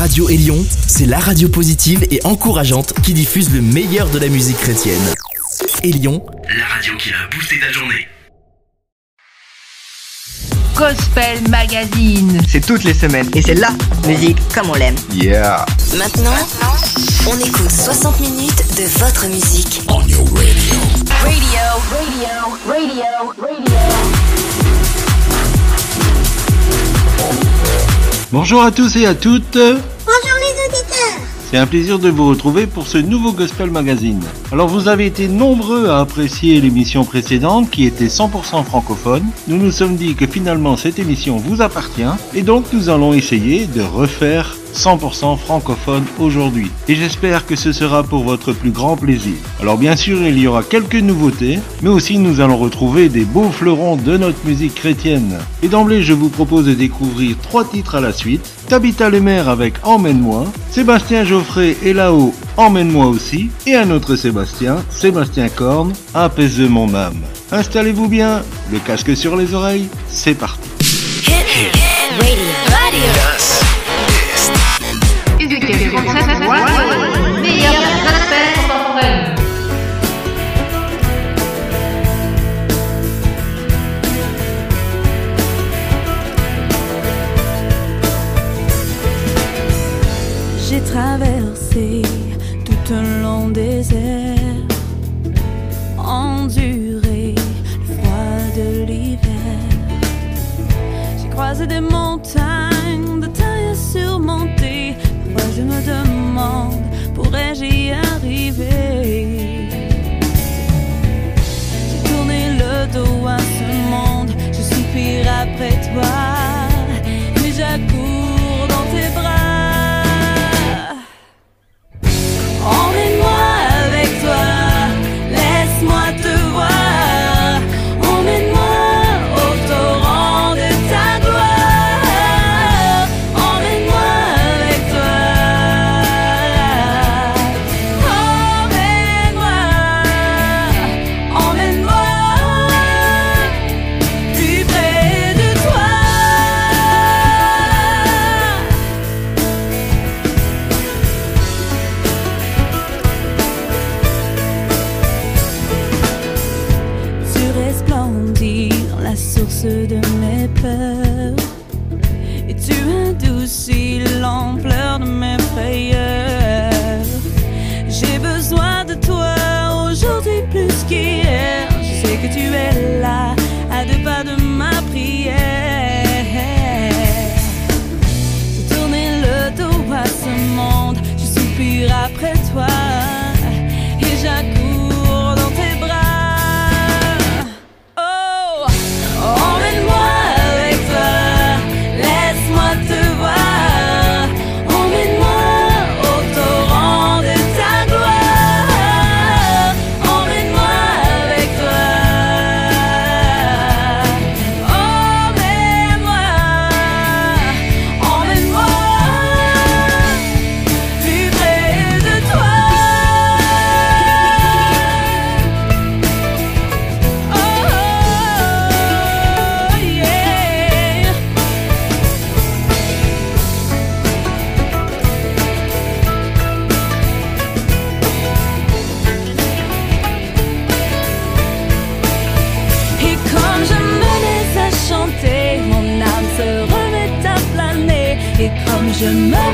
Radio Élion, c'est la radio positive et encourageante qui diffuse le meilleur de la musique chrétienne. Élion, la radio qui a boosté ta journée. Gospel Magazine. C'est toutes les semaines. Et c'est la musique comme on l'aime. Yeah. Maintenant, on écoute 60 minutes de votre musique. On your radio. Radio, radio, radio, radio. Bonjour à tous et à toutes. Bonjour les auditeurs. C'est un plaisir de vous retrouver pour ce nouveau Gospel Magazine. Alors vous avez été nombreux à apprécier l'émission précédente qui était 100% francophone. Nous nous sommes dit que finalement cette émission vous appartient et donc nous allons essayer de refaire 100% francophone aujourd'hui. Et j'espère que ce sera pour votre plus grand plaisir. Alors bien sûr, il y aura quelques nouveautés, mais aussi nous allons retrouver des beaux fleurons de notre musique chrétienne. Et d'emblée, je vous propose de découvrir trois titres à la suite. Tabitha Lemaire avec Emmène-moi, Sébastien Geoffrey et là-haut Emmène-moi aussi, et un autre Sébastien, Sébastien Korn, Apaise mon âme. Installez-vous bien, le casque sur les oreilles, c'est parti. J'ai traversé tout un long désert, enduré le froid de l'hiver. J'ai croisé des montagnes pourrais-je y arriver? Comme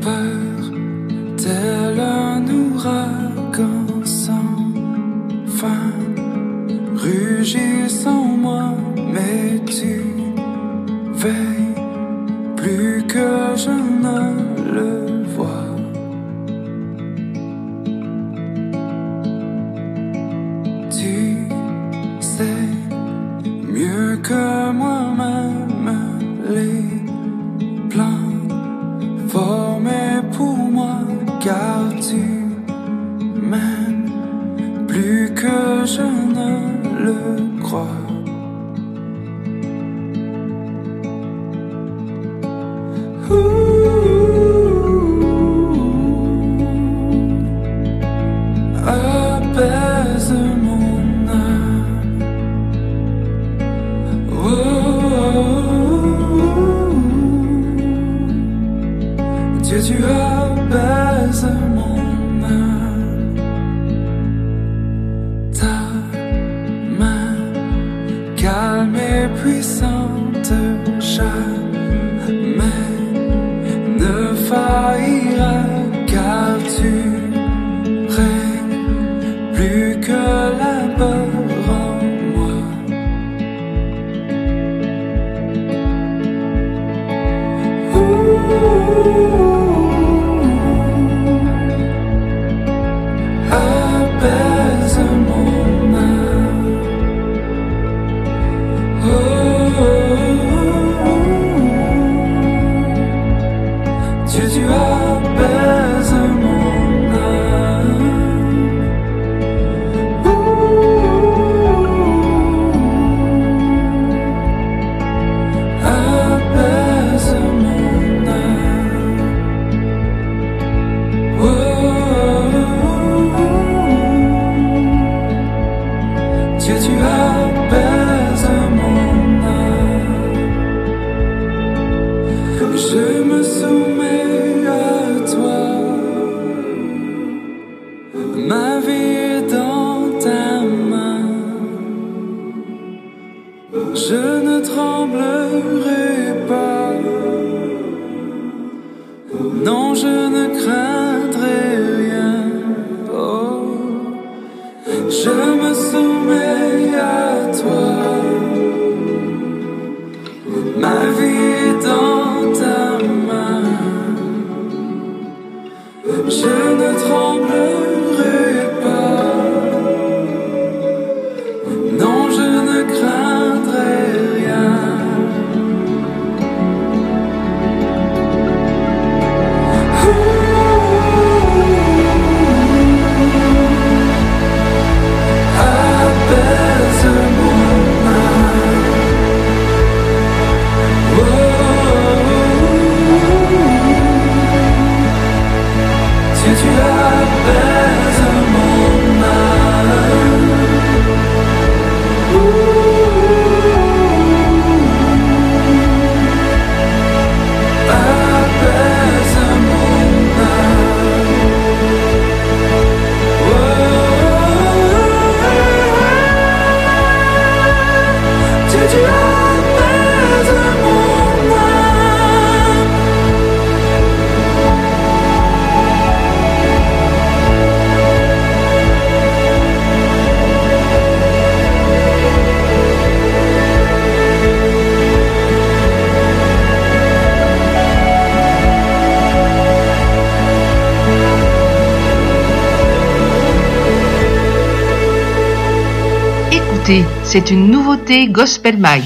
bird. C'est une nouveauté Gospel Mag.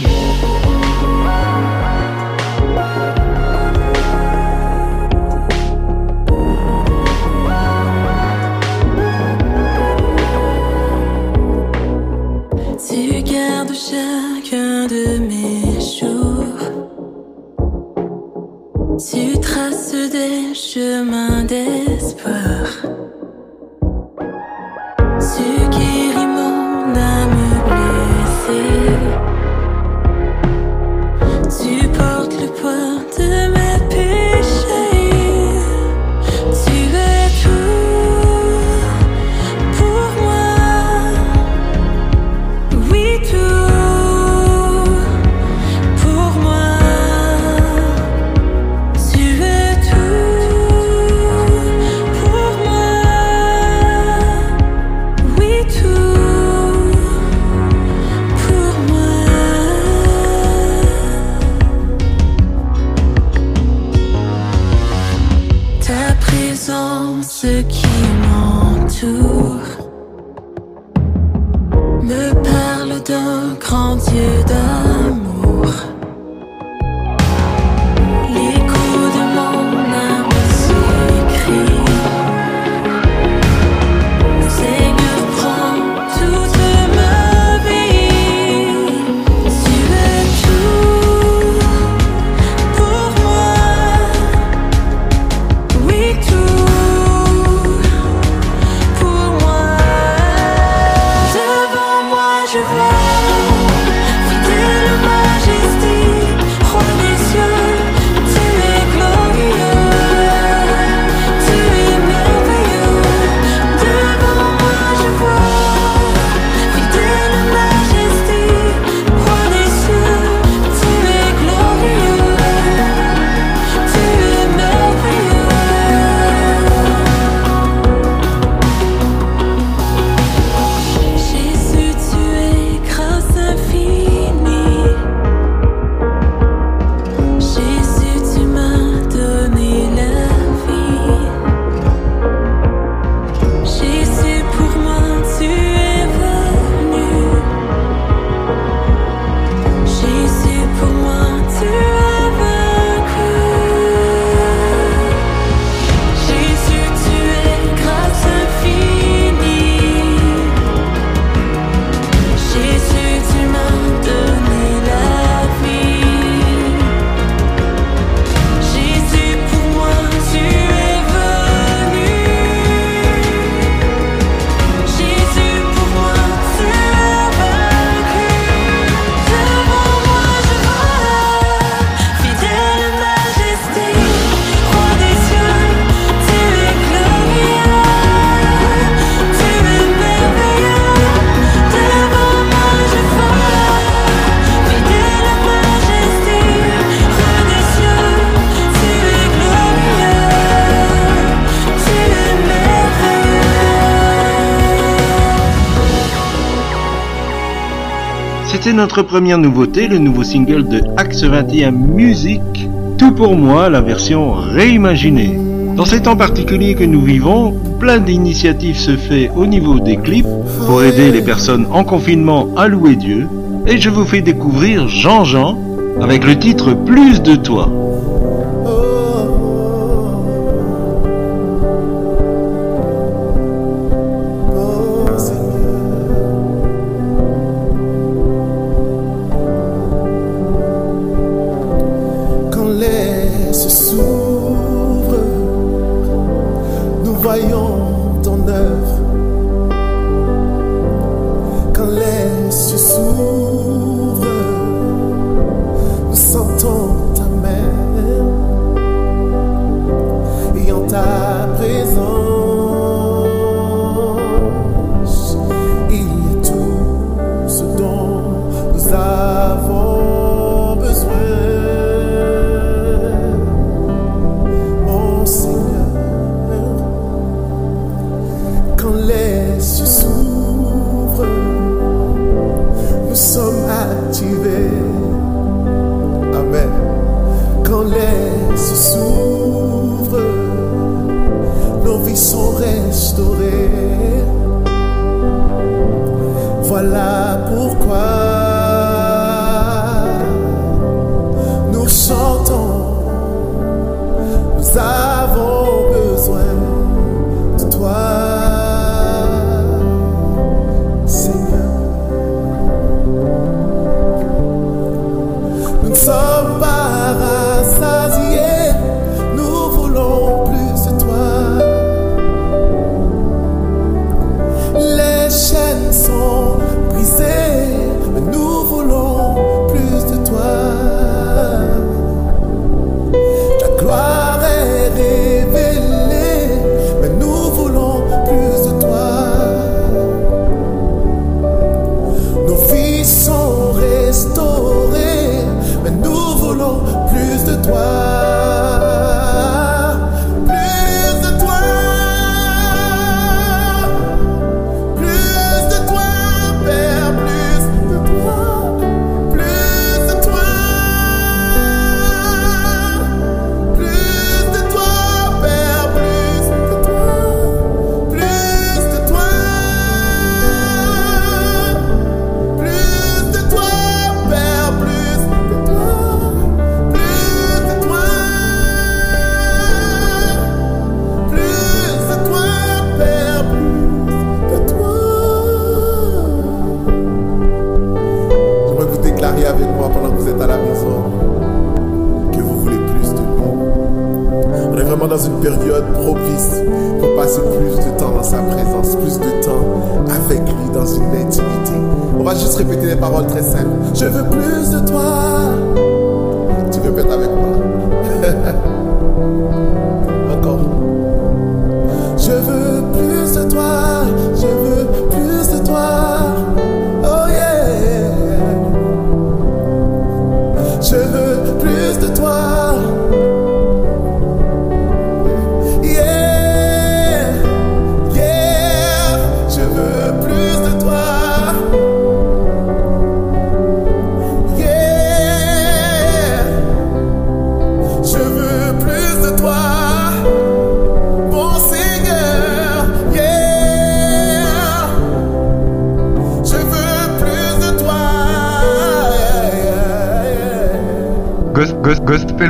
C'était notre première nouveauté, le nouveau single de Axe 21 Music, Tout pour moi, la version réimaginée. Dans ces temps particuliers que nous vivons, plein d'initiatives se fait au niveau des clips pour aider les personnes en confinement à louer Dieu. Et je vous fais découvrir Jean-Jean avec le titre Plus de toi. Répéter les paroles très simples. Je veux plus de toi.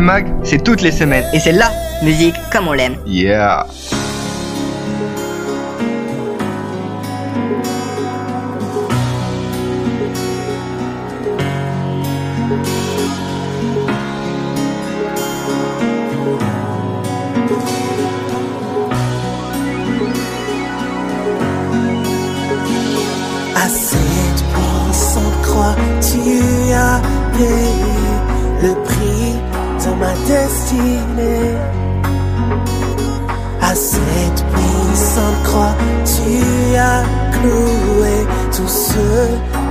Mag, c'est toutes les semaines. Et c'est la musique comme on l'aime. Yeah. À cette puissante croix, tu as payé ma destinée. À cette puissante croix, tu as cloué tous ceux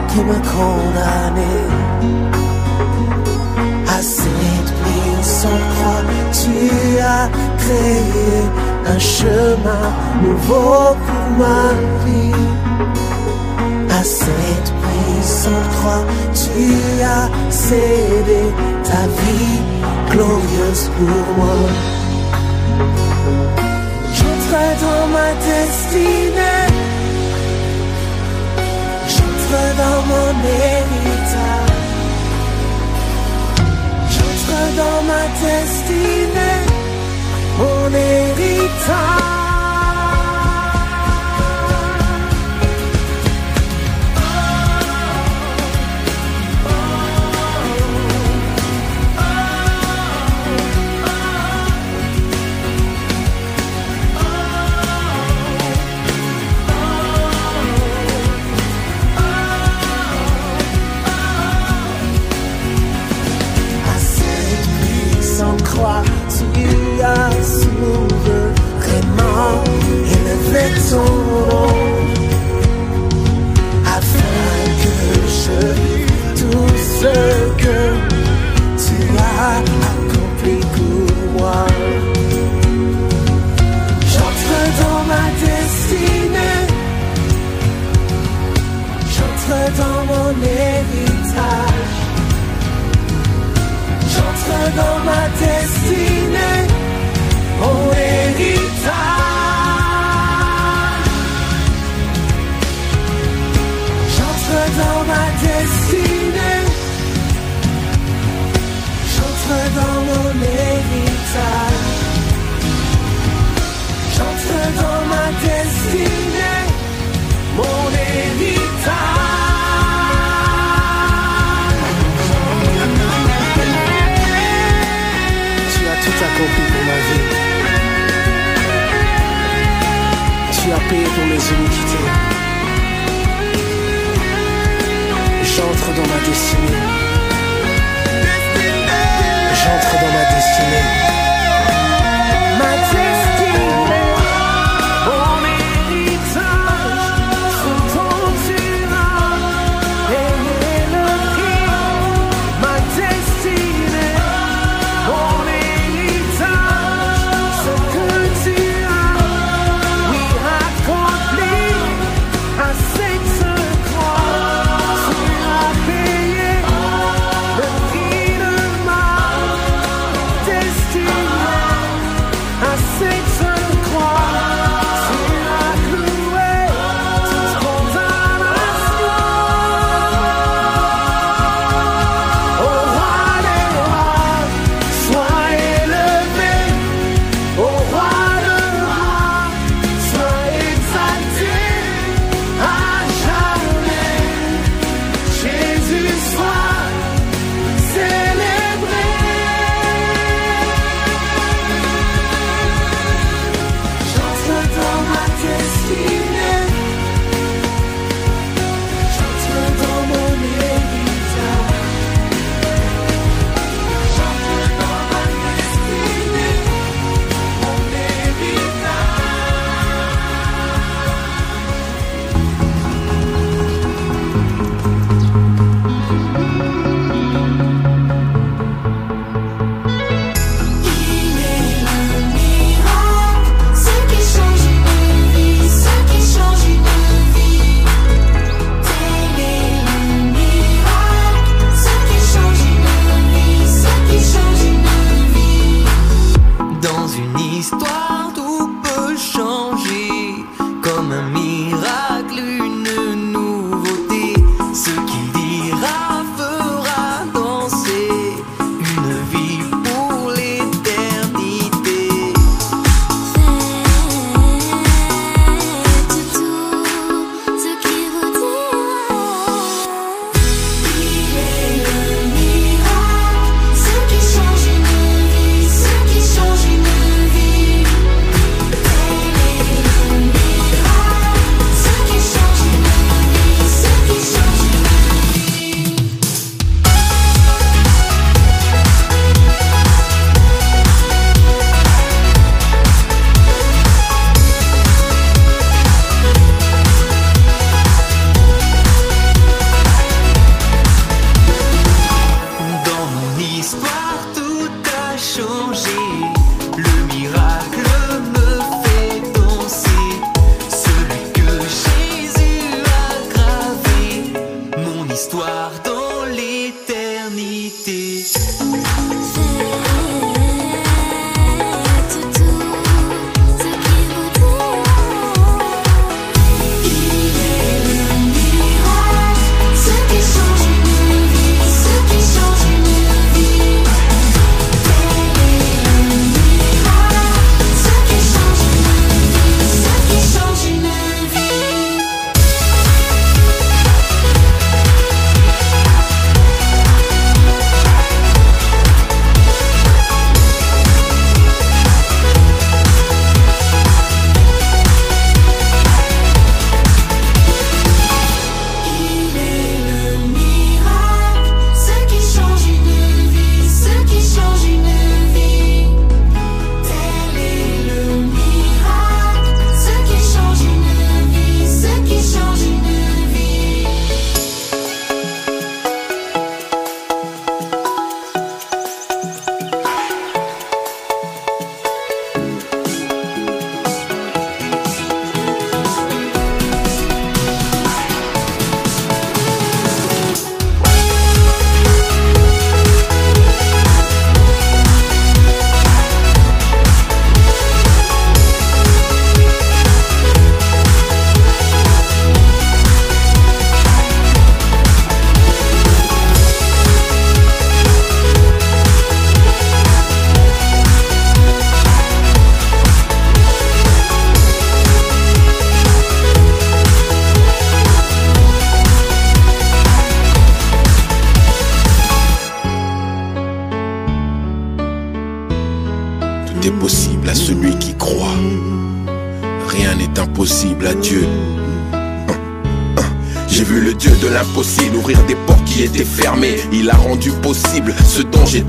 qui m'ont condamné. À cette puissante croix, tu as créé un chemin nouveau pour ma vie. À cette puissante croix, tu as cédé ta vie glorieuse pour moi. J'entrai dans ma destinée, j'entre dans mon héritage, j'entre dans ma destinée, mon héritage.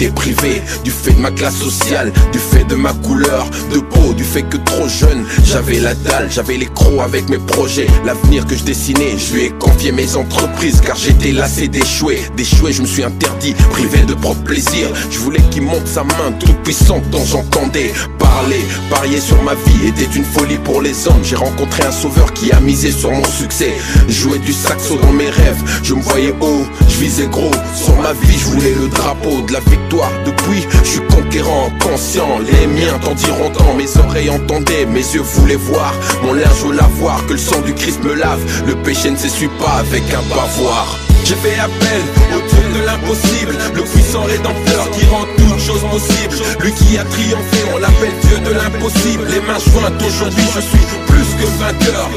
Ce dont j'étais privé. Du fait de ma classe sociale, du fait de ma couleur de peau, du fait que trop jeune, j'avais la dalle, j'avais les crocs avec mes projets. L'avenir que je dessinais, je lui ai confié mes entreprises car j'étais lassé d'échouer. D'échouer, je me suis interdit, privé de propre plaisir. Je voulais qu'il monte sa main toute puissante dont j'entendais Parier sur ma vie était une folie pour les hommes. J'ai rencontré un sauveur qui a misé sur mon succès. Jouer du sac dans mes rêves, je me voyais haut, je visais gros. Sur ma vie, je voulais le drapeau de la victoire. Depuis, je suis conquérant, conscient. Les miens t'en diront tant. Mes oreilles entendaient, mes yeux voulaient voir. Mon linge veut voir, que le sang du Christ me lave. Le péché ne s'essuie pas avec un bavoir. J'ai fait appel au Dieu de l'impossible, le puissant rédempteur qui rend toutes choses possibles. Lui qui a triomphé, on l'appelle Dieu de l'impossible. Les mains jointes, aujourd'hui je suis plus que vainqueur.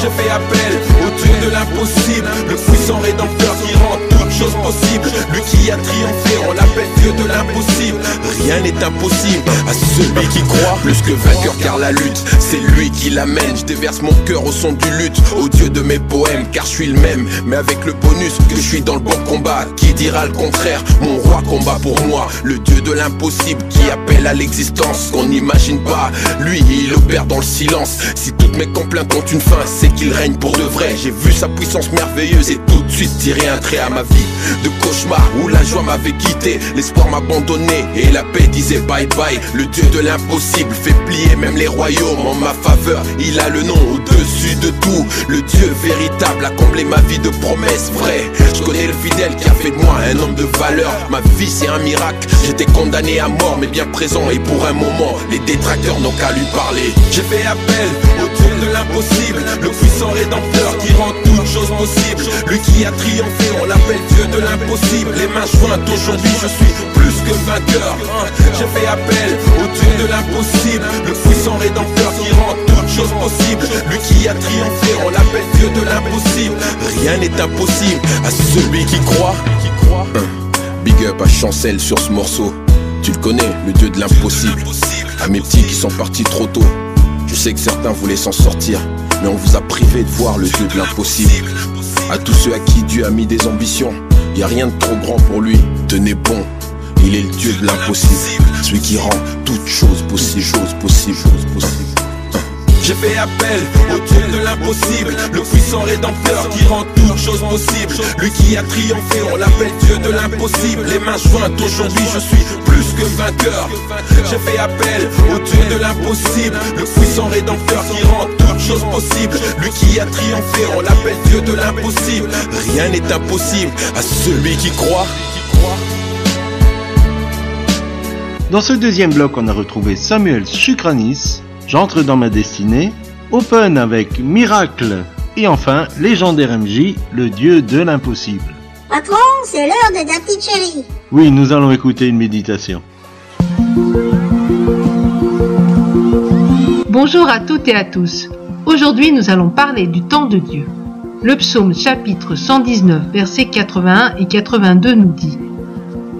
J'ai fait appel au Dieu de l'impossible, le puissant rédempteur qui rend toutes choses possibles. Lui qui a triomphé, on l'appelle Dieu de l'impossible. Rien n'est impossible à celui qui croit. Plus que vainqueur car la lutte, c'est lui qui l'amène. Je déverse mon cœur au son du lutte, au Dieu de mes poèmes, car je suis le même, mais avec le bonus que je suis dans le bon combat. Qui dira le contraire? Mon roi combat pour moi, le Dieu de l'impossible qui appelle à l'existence qu'on n'imagine pas. Lui, il opère dans le silence. Si toutes mes complaintes ont une fin, c'est qu'il règne pour de vrai. J'ai vu sa puissance merveilleuse et tout de suite tiré un trait à ma vie de cauchemar où la joie m'avait quitté, l'espoir m'abandonnait et la paix disait bye bye. Le Dieu de l'impossible fait plier même les royaumes en ma faveur. Il a le nom au-dessus de tout. Le Dieu véritable a comblé ma vie de promesses vraies. Je connais le fidèle qui a fait de moi un homme de valeur. Ma vie c'est un miracle. J'étais condamné à mort, mais bien présent et pour un moment, les détracteurs n'ont qu'à lui parler. J'ai fait appel au Dieu de l'impossible, le puissant rédempteur qui rend toutes Lui qui a triomphé, on l'appelle Dieu de l'impossible. Les mains jointes, aujourd'hui je suis plus que vainqueur. J'ai fait appel au Dieu de l'impossible, le puissant rédempteur qui rend toutes choses possibles. Lui qui a triomphé, on l'appelle Dieu de l'impossible. Rien n'est impossible à celui qui croit. Croit. Big up à Chancel sur ce morceau. Tu le connais, le dieu de l'impossible. À mes petits qui sont partis trop tôt. Je sais que certains voulaient s'en sortir, mais on vous a privé de voir le dieu de l'impossible. À tous ceux à qui Dieu a mis des ambitions, y a rien de trop grand pour lui. Tenez bon, il est le dieu de l'impossible, celui qui rend toutes choses possibles, possibles, possibles. J'ai fait appel au Dieu de l'impossible, le puissant rédempteur qui rend toutes choses possibles. Lui qui a triomphé, on l'appelle Dieu de l'impossible. Les mains jointes, aujourd'hui je suis plus que vainqueur. J'ai fait appel au Dieu de l'impossible, le puissant rédempteur qui rend toutes choses possibles. Lui qui a triomphé, on l'appelle Dieu de l'impossible. Rien n'est impossible à celui qui croit. Dans ce deuxième bloc, on a retrouvé Samuel Chukranis, J'entre dans ma destinée, Open avec Miracle, et enfin Légendaire MJ, le dieu de l'impossible. Patron, c'est l'heure de ta petite chérie. Oui, nous allons écouter une méditation. Bonjour à toutes et à tous. Aujourd'hui, nous allons parler du temps de Dieu. Le psaume chapitre 119, versets 81 et 82 nous dit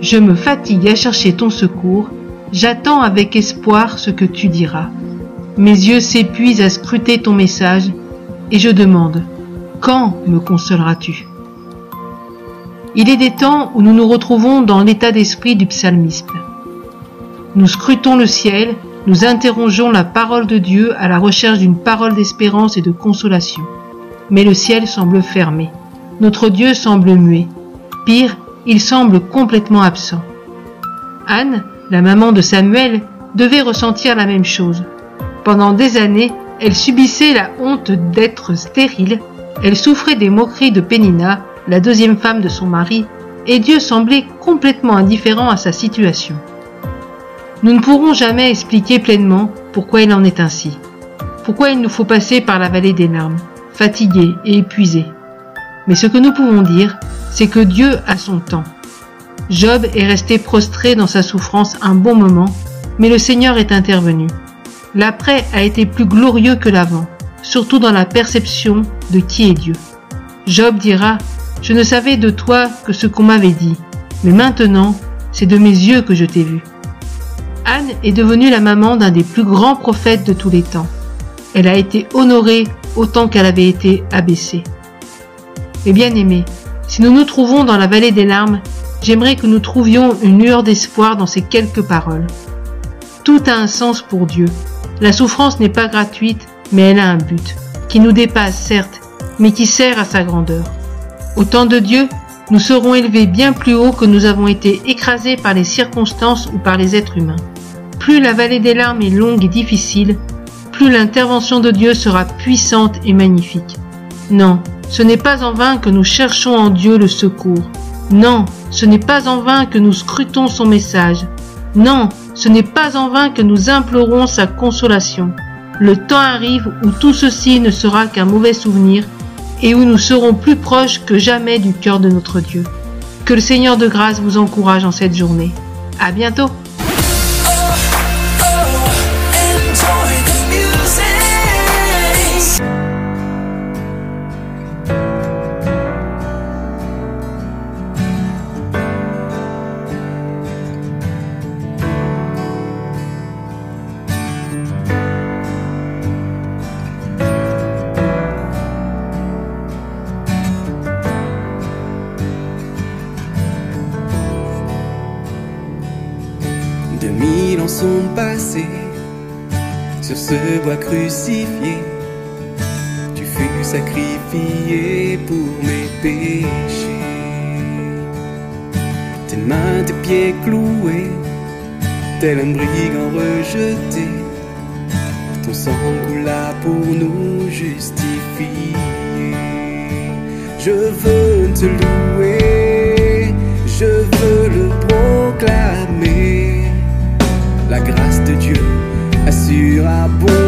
Je me fatigue à chercher ton secours, j'attends avec espoir ce que tu diras. Mes yeux s'épuisent à scruter ton message et je demande, quand me consoleras-tu? Il est des temps où nous nous retrouvons dans l'état d'esprit du psalmiste. Nous scrutons le ciel, nous interrogeons la parole de Dieu à la recherche d'une parole d'espérance et de consolation. Mais le ciel semble fermé. Notre Dieu semble muet. Pire, il semble complètement absent. Anne, la maman de Samuel, devait ressentir la même chose. Pendant des années, elle subissait la honte d'être stérile, elle souffrait des moqueries de Pénina, la deuxième femme de son mari, et Dieu semblait complètement indifférent à sa situation. Nous ne pourrons jamais expliquer pleinement pourquoi il en est ainsi, pourquoi il nous faut passer par la vallée des larmes, fatigués et épuisés. Mais ce que nous pouvons dire, c'est que Dieu a son temps. Job est resté prostré dans sa souffrance un bon moment, mais le Seigneur est intervenu. L'après a été plus glorieux que l'avant, surtout dans la perception de qui est Dieu. Job dira, Je ne savais de toi que ce qu'on m'avait dit, mais maintenant c'est de mes yeux que je t'ai vu. Anne est devenue la maman d'un des plus grands prophètes de tous les temps. Elle a été honorée autant qu'elle avait été abaissée. Mes bien-aimés, si nous nous trouvons dans la vallée des larmes, j'aimerais que nous trouvions une lueur d'espoir dans ces quelques paroles. Tout a un sens pour Dieu. La souffrance n'est pas gratuite, mais elle a un but, qui nous dépasse certes, mais qui sert à sa grandeur. Au temps de Dieu, nous serons élevés bien plus haut que nous avons été écrasés par les circonstances ou par les êtres humains. Plus la vallée des larmes est longue et difficile, plus l'intervention de Dieu sera puissante et magnifique. Non, ce n'est pas en vain que nous cherchons en Dieu le secours. Non, ce n'est pas en vain que nous scrutons son message. Non, ce n'est pas en vain que nous implorons sa consolation. Le temps arrive où tout ceci ne sera qu'un mauvais souvenir et où nous serons plus proches que jamais du cœur de notre Dieu. Que le Seigneur de grâce vous encourage en cette journée. À bientôt! Deux mille ans sont passés sur ce bois crucifié. Tu fus sacrifié pour mes péchés. Tes mains, tes pieds cloués, tel un brigand rejeté. Ton sang coula pour nous justifier. Je veux te louer, je veux le proclamer. acabou.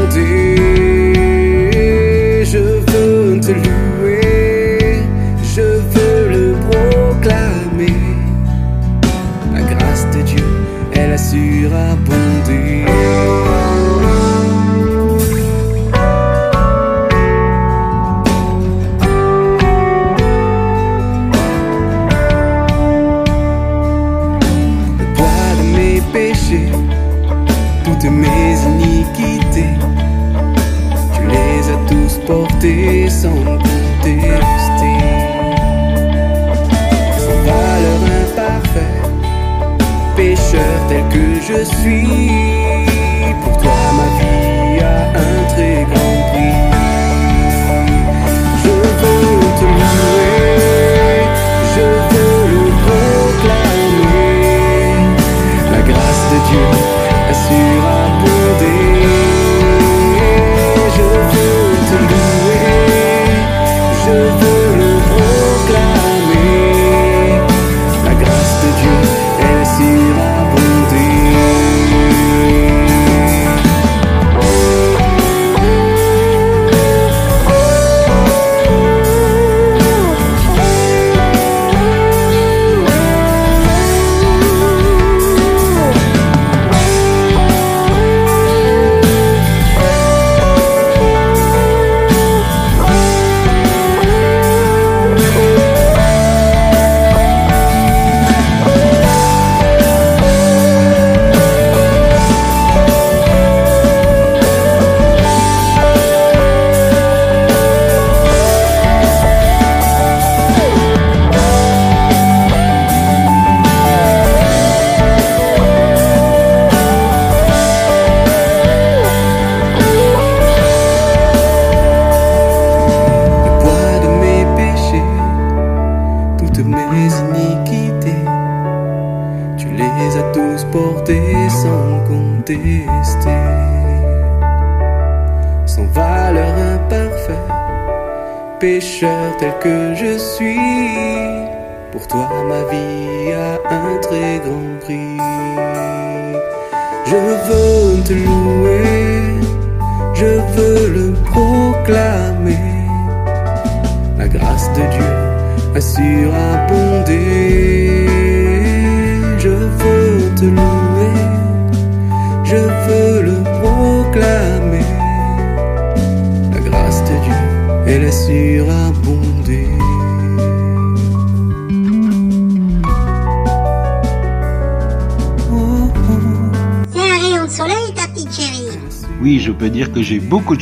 Je suis, pour toi ma vie a un très grand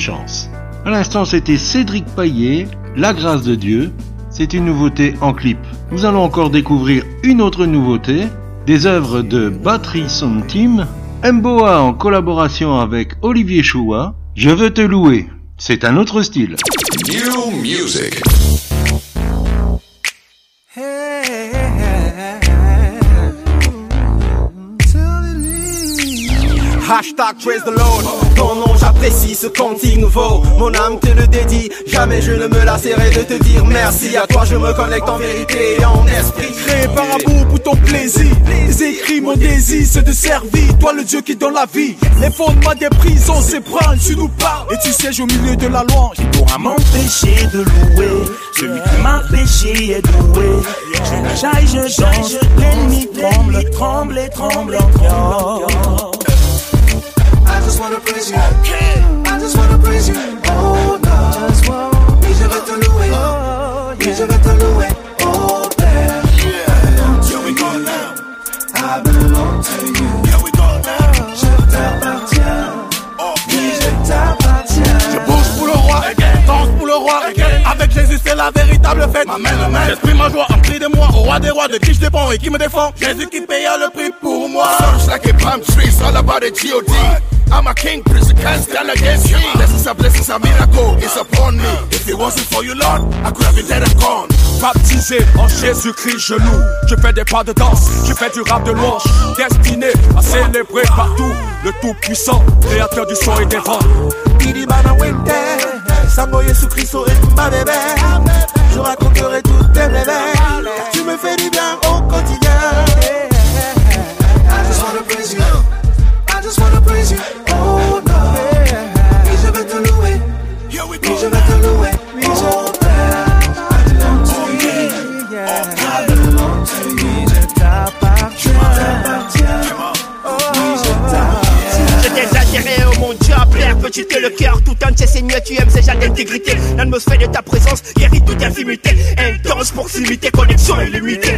chance. À l'instant, c'était Cédric Paillet, La grâce de Dieu. C'est une nouveauté en clip. Nous allons encore découvrir une autre nouveauté, des œuvres de Battery Sound Team, Mboa en collaboration avec Olivier Choua. Je veux te louer. C'est un autre style. New music. Hashtag praise the Lord. Ton nom j'apprécie ce cantique nouveau. Mon âme te le dédie. Jamais je ne me lasserai de te dire merci. À toi je me connecte en vérité et en esprit. Créé par amour pour ton plaisir. Les écrits, mon désir, c'est de servir. Toi le Dieu qui donne la vie. Les fondements des prisons s'ébranlent, tu nous parles. Et tu sièges au milieu de la louange. Qui pourra m'empêcher de louer Celui qui m'a péché est doué Je jaille, je danse L'ennemi tremble, tremble tremble encore I just wanna praise you. I just wanna praise you. Oh no. Just wanna. Oui, je vais te louer. Oui, je vais te louer. Oh Père. Oh, Here we go now. I belong to you. Jésus, c'est la véritable fête. J'exprime ma joie en cri de moi, au roi des rois, de qui je dépends et qui me défend. Jésus qui paye le prix pour moi. Sounds like a palm tree, it's all about a G.O.D. I'm a king, prince, you can't stand against me. Blessings are blessings, a miracle, it's upon me. If it wasn't for you, Lord, I could have been dead and gone. Baptisé en Jésus-Christ, je loue. Je fais des pas de danse, je fais du rap de louange. Destiné à célébrer partout le Tout-Puissant, créateur du son et des vents. Sango Yesu Christo est ma bébé. Je raconterai toutes tes. Car tu me fais du bien au quotidien. L'atmosphère de ta présence guérit toute infimité. Intense proximité, connexion illimitée.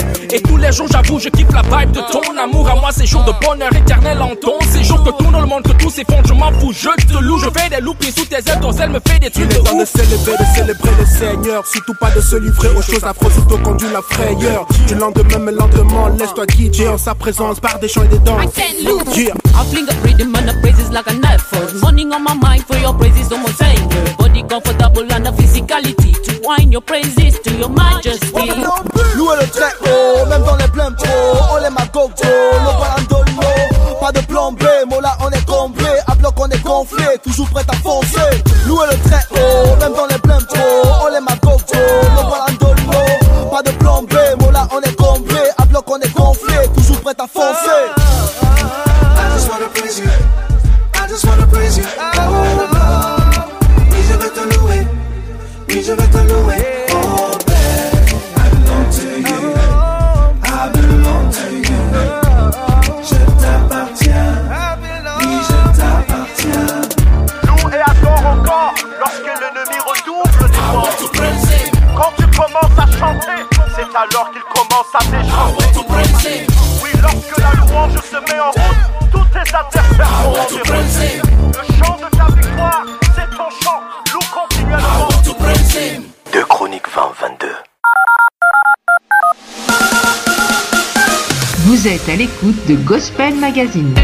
Les jours j'avoue je kiffe la vibe de ton amour à moi c'est jour de bonheur éternel en ton C'est jour que tout le monde que tout s'effondre je m'en fous je te loue je fais des loupes sous tes ailes ton zèle me fait des trucs Il de est temps de célébrer, de célébrer le Seigneur. Surtout pas de se livrer aux choses affreuses, auto conduit la frayeur. Du lendemain, mais lentement, laisse-toi guider en sa présence par des chants et des danses. Yeah. I fling a rhythm and the praises like a knife force. Morning on my mind for your praises almost saying Body comfortable and the physicality to whine your praises to your majesty. Louer le très haut, même dans les pleins pots. On les magogo, le balandolo. Pas de plan B, Mola on est complet. À bloc on est gonflé, toujours prêt à foncer. Louer le très haut, même dans les pleins pots. On les magogo, le balandolo. Pas de plan B, Mola on est complet. À bloc on est gonflé, toujours prêt à foncer. Je vais te louer. Oui, je vais te louer. À t'échanger. Oui, lorsque la louange se met en route, tous tes adversaires sont environnés. Le chant de ta victoire, c'est ton chant. Loue continuellement. De Chronique 2022. Vous êtes à l'écoute de Gospel Magazine.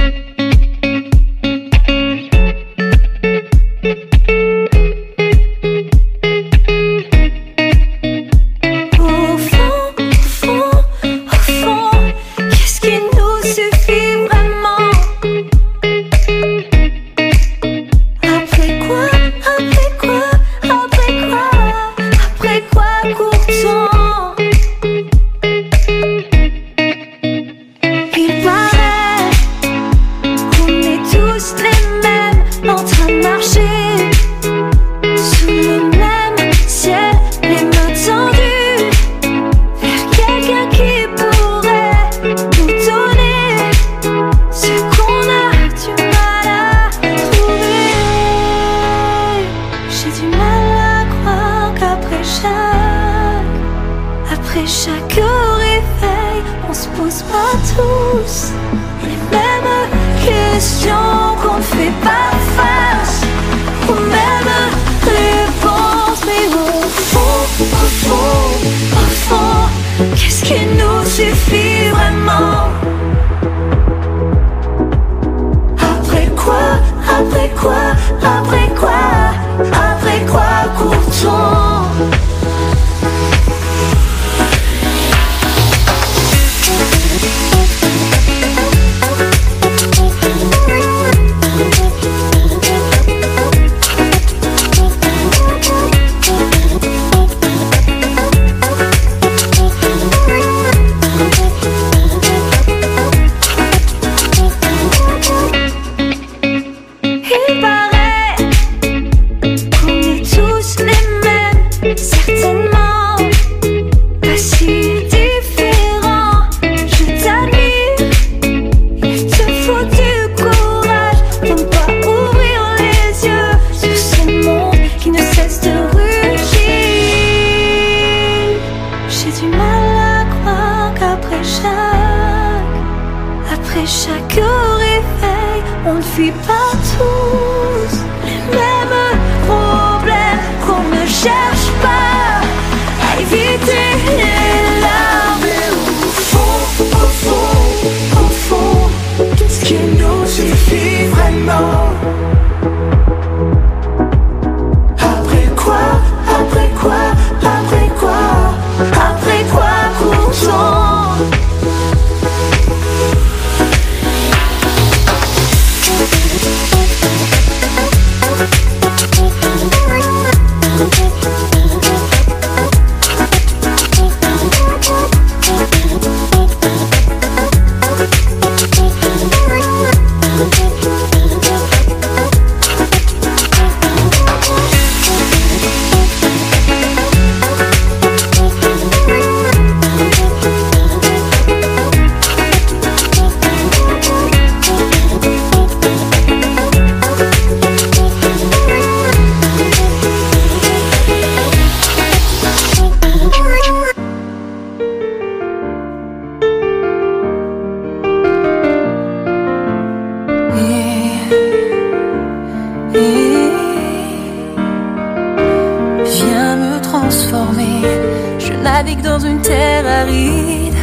Dans une terre aride.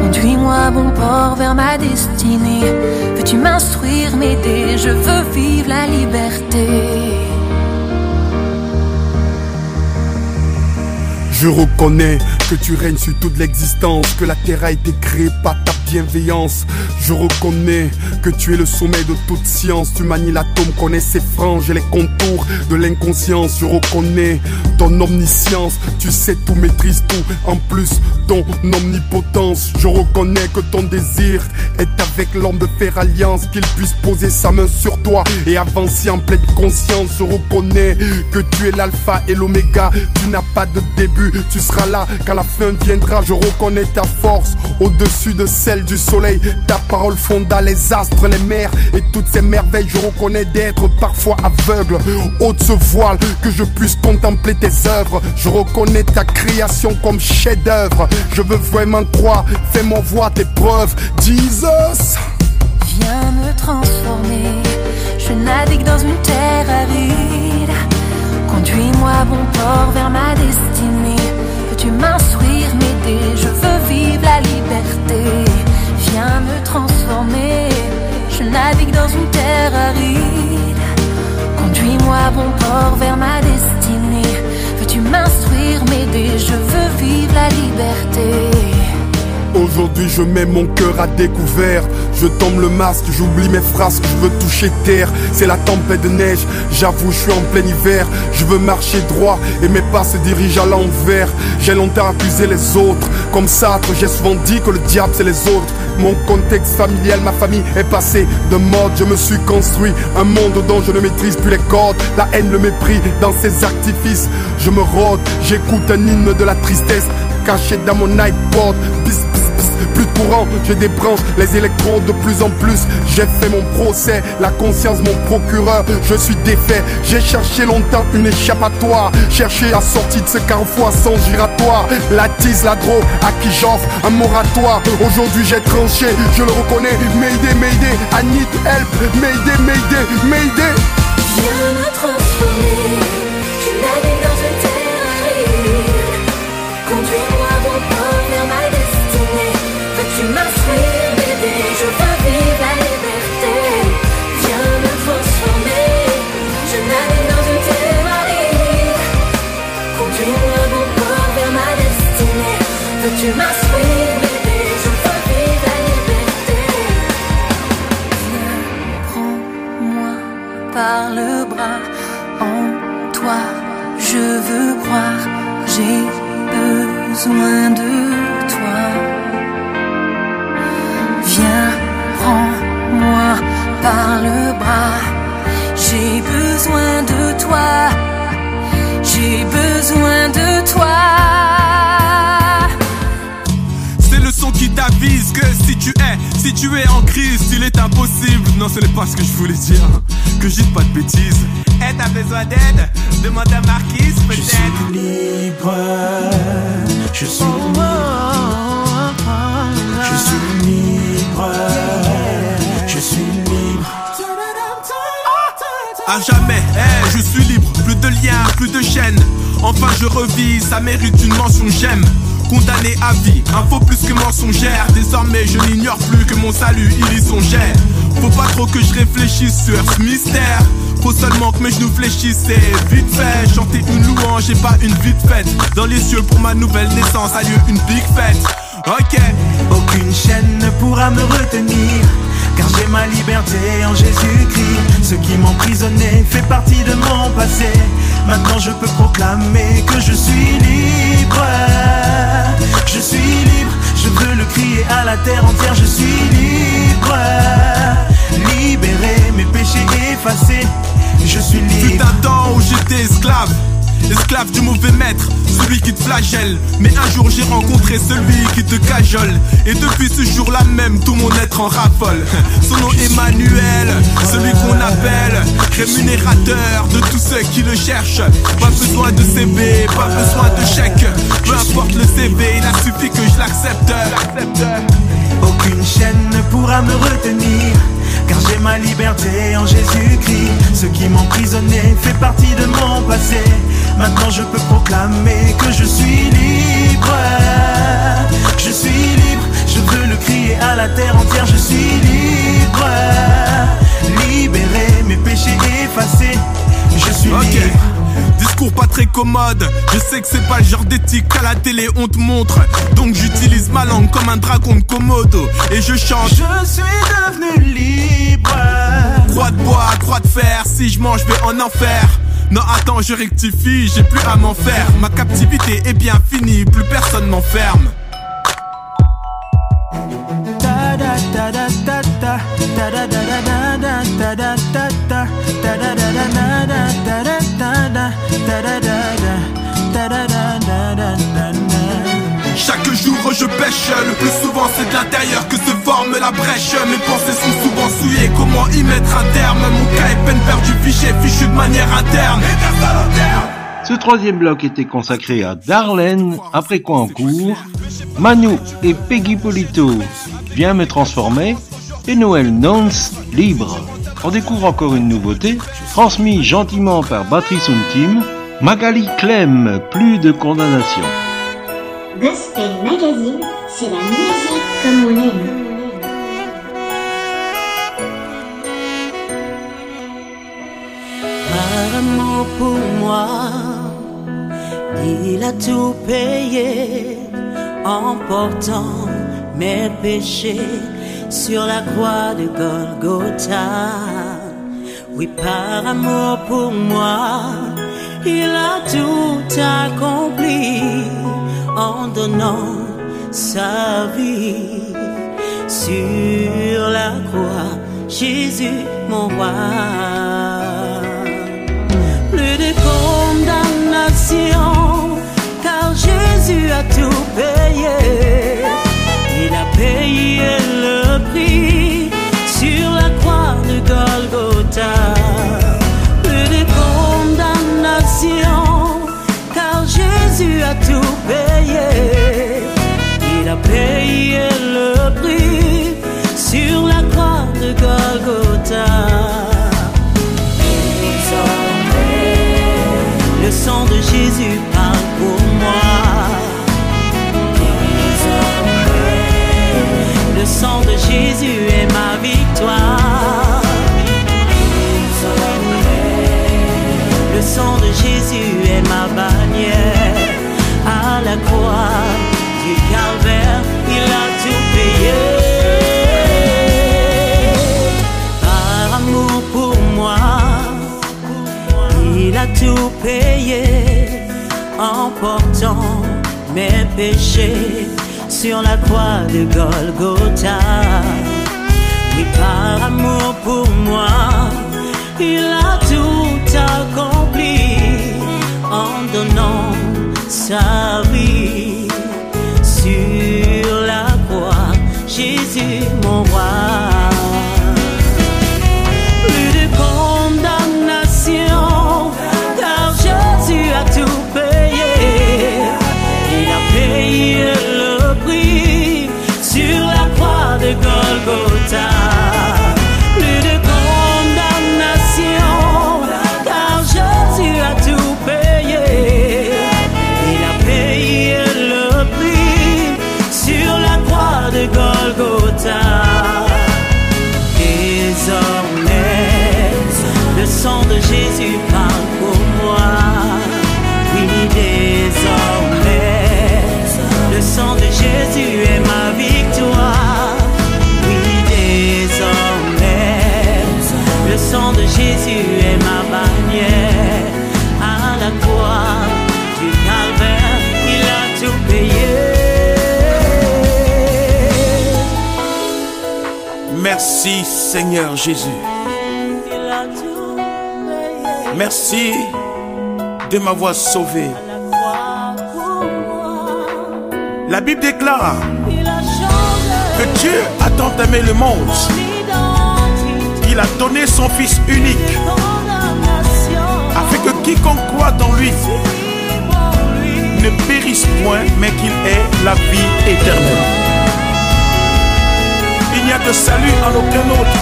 Conduis-moi à bon port vers ma destinée. Veux-tu m'instruire, m'aider? Je veux vivre la liberté. Je reconnais que tu règnes sur toute l'existence, que la terre a été créée par ta Je reconnais que tu es le sommet de toute science. Tu manies l'atome, connais ses franges et les contours de l'inconscience. Je reconnais ton omniscience. Tu sais tout, maîtrise tout. En plus, ton omnipotence. Je reconnais que ton désir est avec l'homme de faire alliance. Qu'il puisse poser sa main sur toi et avancer en pleine conscience. Je reconnais que tu es l'alpha et l'oméga. Tu n'as pas de début, tu seras là quand la fin viendra. Je reconnais ta force au-dessus de celle du soleil. Ta parole fonda les astres, les mers et toutes ces merveilles. Je reconnais d'être parfois aveugle. Ôte ce voile que je puisse contempler tes œuvres. Je reconnais ta création comme chef-d'œuvre. Je veux vraiment croire. Fais-moi voir tes preuves. Jesus. Viens me transformer. Je navigue dans une terre aride. Conduis-moi bon port vers ma destinée. Peux-tu m'instruire, m'aider Je veux vivre la liberté. Viens me transformer. Je navigue dans une terre aride. Conduis-moi bon port vers ma destinée. Veux-tu m'instruire, m'aider? Je veux vivre la liberté. Aujourd'hui je mets mon cœur à découvert Je tombe le masque, j'oublie mes phrases que je veux toucher terre C'est la tempête de neige, j'avoue je suis en plein hiver Je veux marcher droit et mes pas se dirigent à l'envers J'ai longtemps accusé les autres Comme Sartre j'ai souvent dit que le diable c'est les autres. Mon contexte familial, ma famille est passée de mode. Je me suis construit un monde dont je ne maîtrise plus les codes. La haine, le mépris dans ses artifices. Je me rôde, j'écoute un hymne de la tristesse Caché dans mon iPod plus de courant, j'ai des branches, les électrons de plus en plus. J'ai fait mon procès, la conscience mon procureur, je suis défait. J'ai cherché longtemps une échappatoire, cherché la sortie de ce carrefour sans giratoire. La tise, la drogue, à qui j'offre un moratoire. Aujourd'hui j'ai tranché, je le reconnais. Mayday, Mayday, I need help. Mayday, Mayday, Mayday. Viens me. tu m'inspires, je veux. Viens, prends-moi par le bras, en toi, je veux croire, j'ai besoin de toi. Viens, prends-moi par le bras, j'ai besoin de toi, j'ai besoin de toi. Que si tu es, si tu es en crise, il est impossible. Non, ce n'est pas ce que je voulais dire. Que je dise pas de bêtises. Eh, t'as besoin d'aide? Demande à Marquise, peut-être. Je suis libre. Je suis libre. Je suis libre. Je suis libre. À jamais, eh, je suis libre. Plus de liens, plus de chaînes. Enfin, je revis, ça mérite une mention j'aime. Condamné à vie, info plus que mensongère. Désormais, je n'ignore plus que mon salut, il y songeait. Faut pas trop que je réfléchisse sur ce mystère. Faut seulement que mes genoux fléchissent et vite fait Chanter une louange et pas une vite faite Dans les cieux pour ma nouvelle naissance a lieu une big fête Ok Aucune chaîne ne pourra me retenir car j'ai ma liberté en Jésus-Christ. Ce qui m'emprisonnait fait partie de mon passé. Maintenant je peux proclamer que je suis libre. Je suis libre, je veux le crier à la terre entière. Je suis libre, libéré, mes péchés effacés. Je suis libre. Fut un temps où j'étais esclave. Esclave du mauvais maître, celui qui te flagelle. Mais un jour j'ai rencontré celui qui te cajole. Et depuis ce jour-là même, tout mon être en raffole. Son nom Emmanuel, celui qu'on appelle rémunérateur de tous ceux qui le cherchent. Pas besoin de CV, pas besoin de chèque. Peu importe le CV, il a suffi que je l'accepte. Aucune chaîne ne pourra me retenir. Car j'ai ma liberté en Jésus-Christ. Ce qui m'emprisonnait fait partie de mon passé. Maintenant je peux proclamer que je suis libre. Je suis libre, je veux le crier à la terre entière. Je suis libre. Libéré, mes péchés effacés. Je suis libre. Discours pas très commode, je sais que c'est pas le genre d'éthique qu'à la télé on te montre. Donc j'utilise ma langue comme un dragon de Komodo et je chante. Je suis devenu libre. Croix de bois, croix de fer, si je mange, je vais en enfer. Non, attends, je rectifie, j'ai plus à m'en faire. Ma captivité est bien finie, plus personne m'enferme. Chaque jour je pêche, le plus souvent c'est de l'intérieur que se forme la brèche. Mes pensées sont souvent souillées, comment y mettre un terme? Mon cas est peine perdu, fiché, fichu de manière interne. Ce troisième bloc était consacré à Darlene, après quoi en cours, Manu et Peggy Polito, Viens me transformer, et Noël Nance, Libre. On découvre encore une nouveauté, transmise gentiment par Batterie Team, Magali Clem, plus de condamnation. Gospel Magazine, c'est la musique comme on aime. Par amour pour moi, il a tout payé en portant mes péchés sur la croix de Golgotha. Oui, par amour pour moi, il a tout accompli en donnant sa vie sur la croix. Jésus, mon roi. Plus de condamnation, car Jésus a tout payé. Il a payé Jésus parle pour moi. Désormais, le sang de Jésus est ma victoire. Le sang de Jésus est ma bannière. À la croix du calvaire, il a tout payé. Par amour pour moi, Il a tout payé portant mes péchés sur la croix de Golgotha. Oui, par amour pour moi, il a tout accompli en donnant sa vie sur la croix. Jésus, mon roi. Merci Seigneur Jésus. Il. Merci de m'avoir sauvé. La Bible déclare Il que Dieu a tant aimé le monde qu'il a donné son Fils unique afin que quiconque croit dans lui ne périsse point mais qu'il ait la vie éternelle. Il n'y a de salut en aucun autre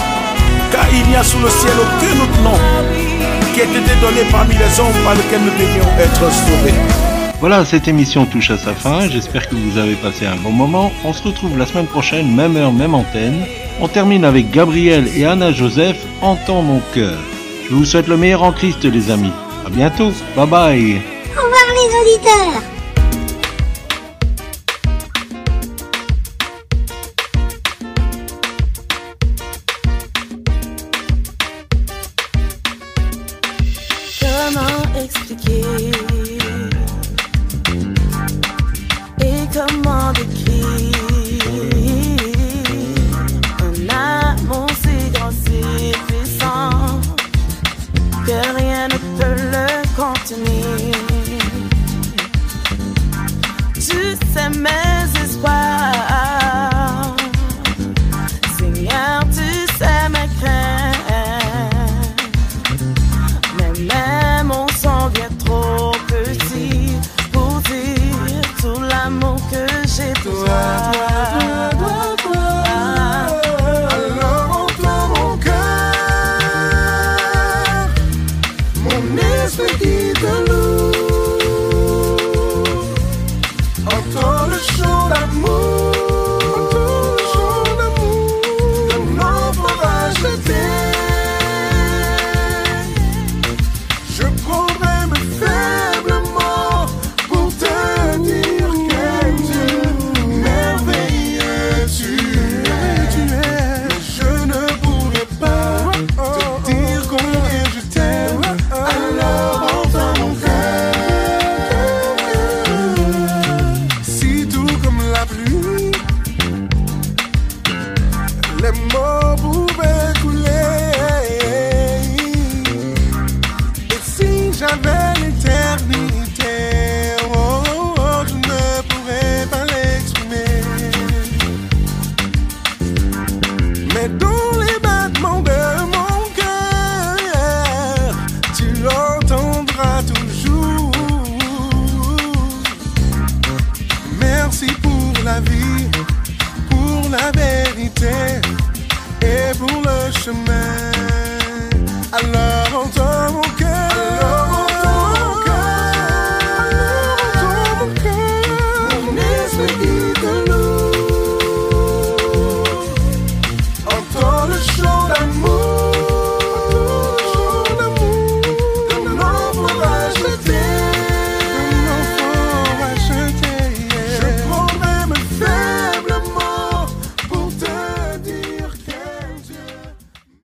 car il n'y a sous le ciel aucun autre nom qui ait été donné parmi les hommes par lequel nous devions être sauvés. Voilà, cette émission touche à sa fin. J'espère que vous avez passé un bon moment. On se retrouve la semaine prochaine, même heure, même antenne. On termine avec Gabriel et Anna Joseph, Entends mon cœur. Je vous souhaite le meilleur en Christ, les amis. À bientôt. Bye bye. Au revoir les auditeurs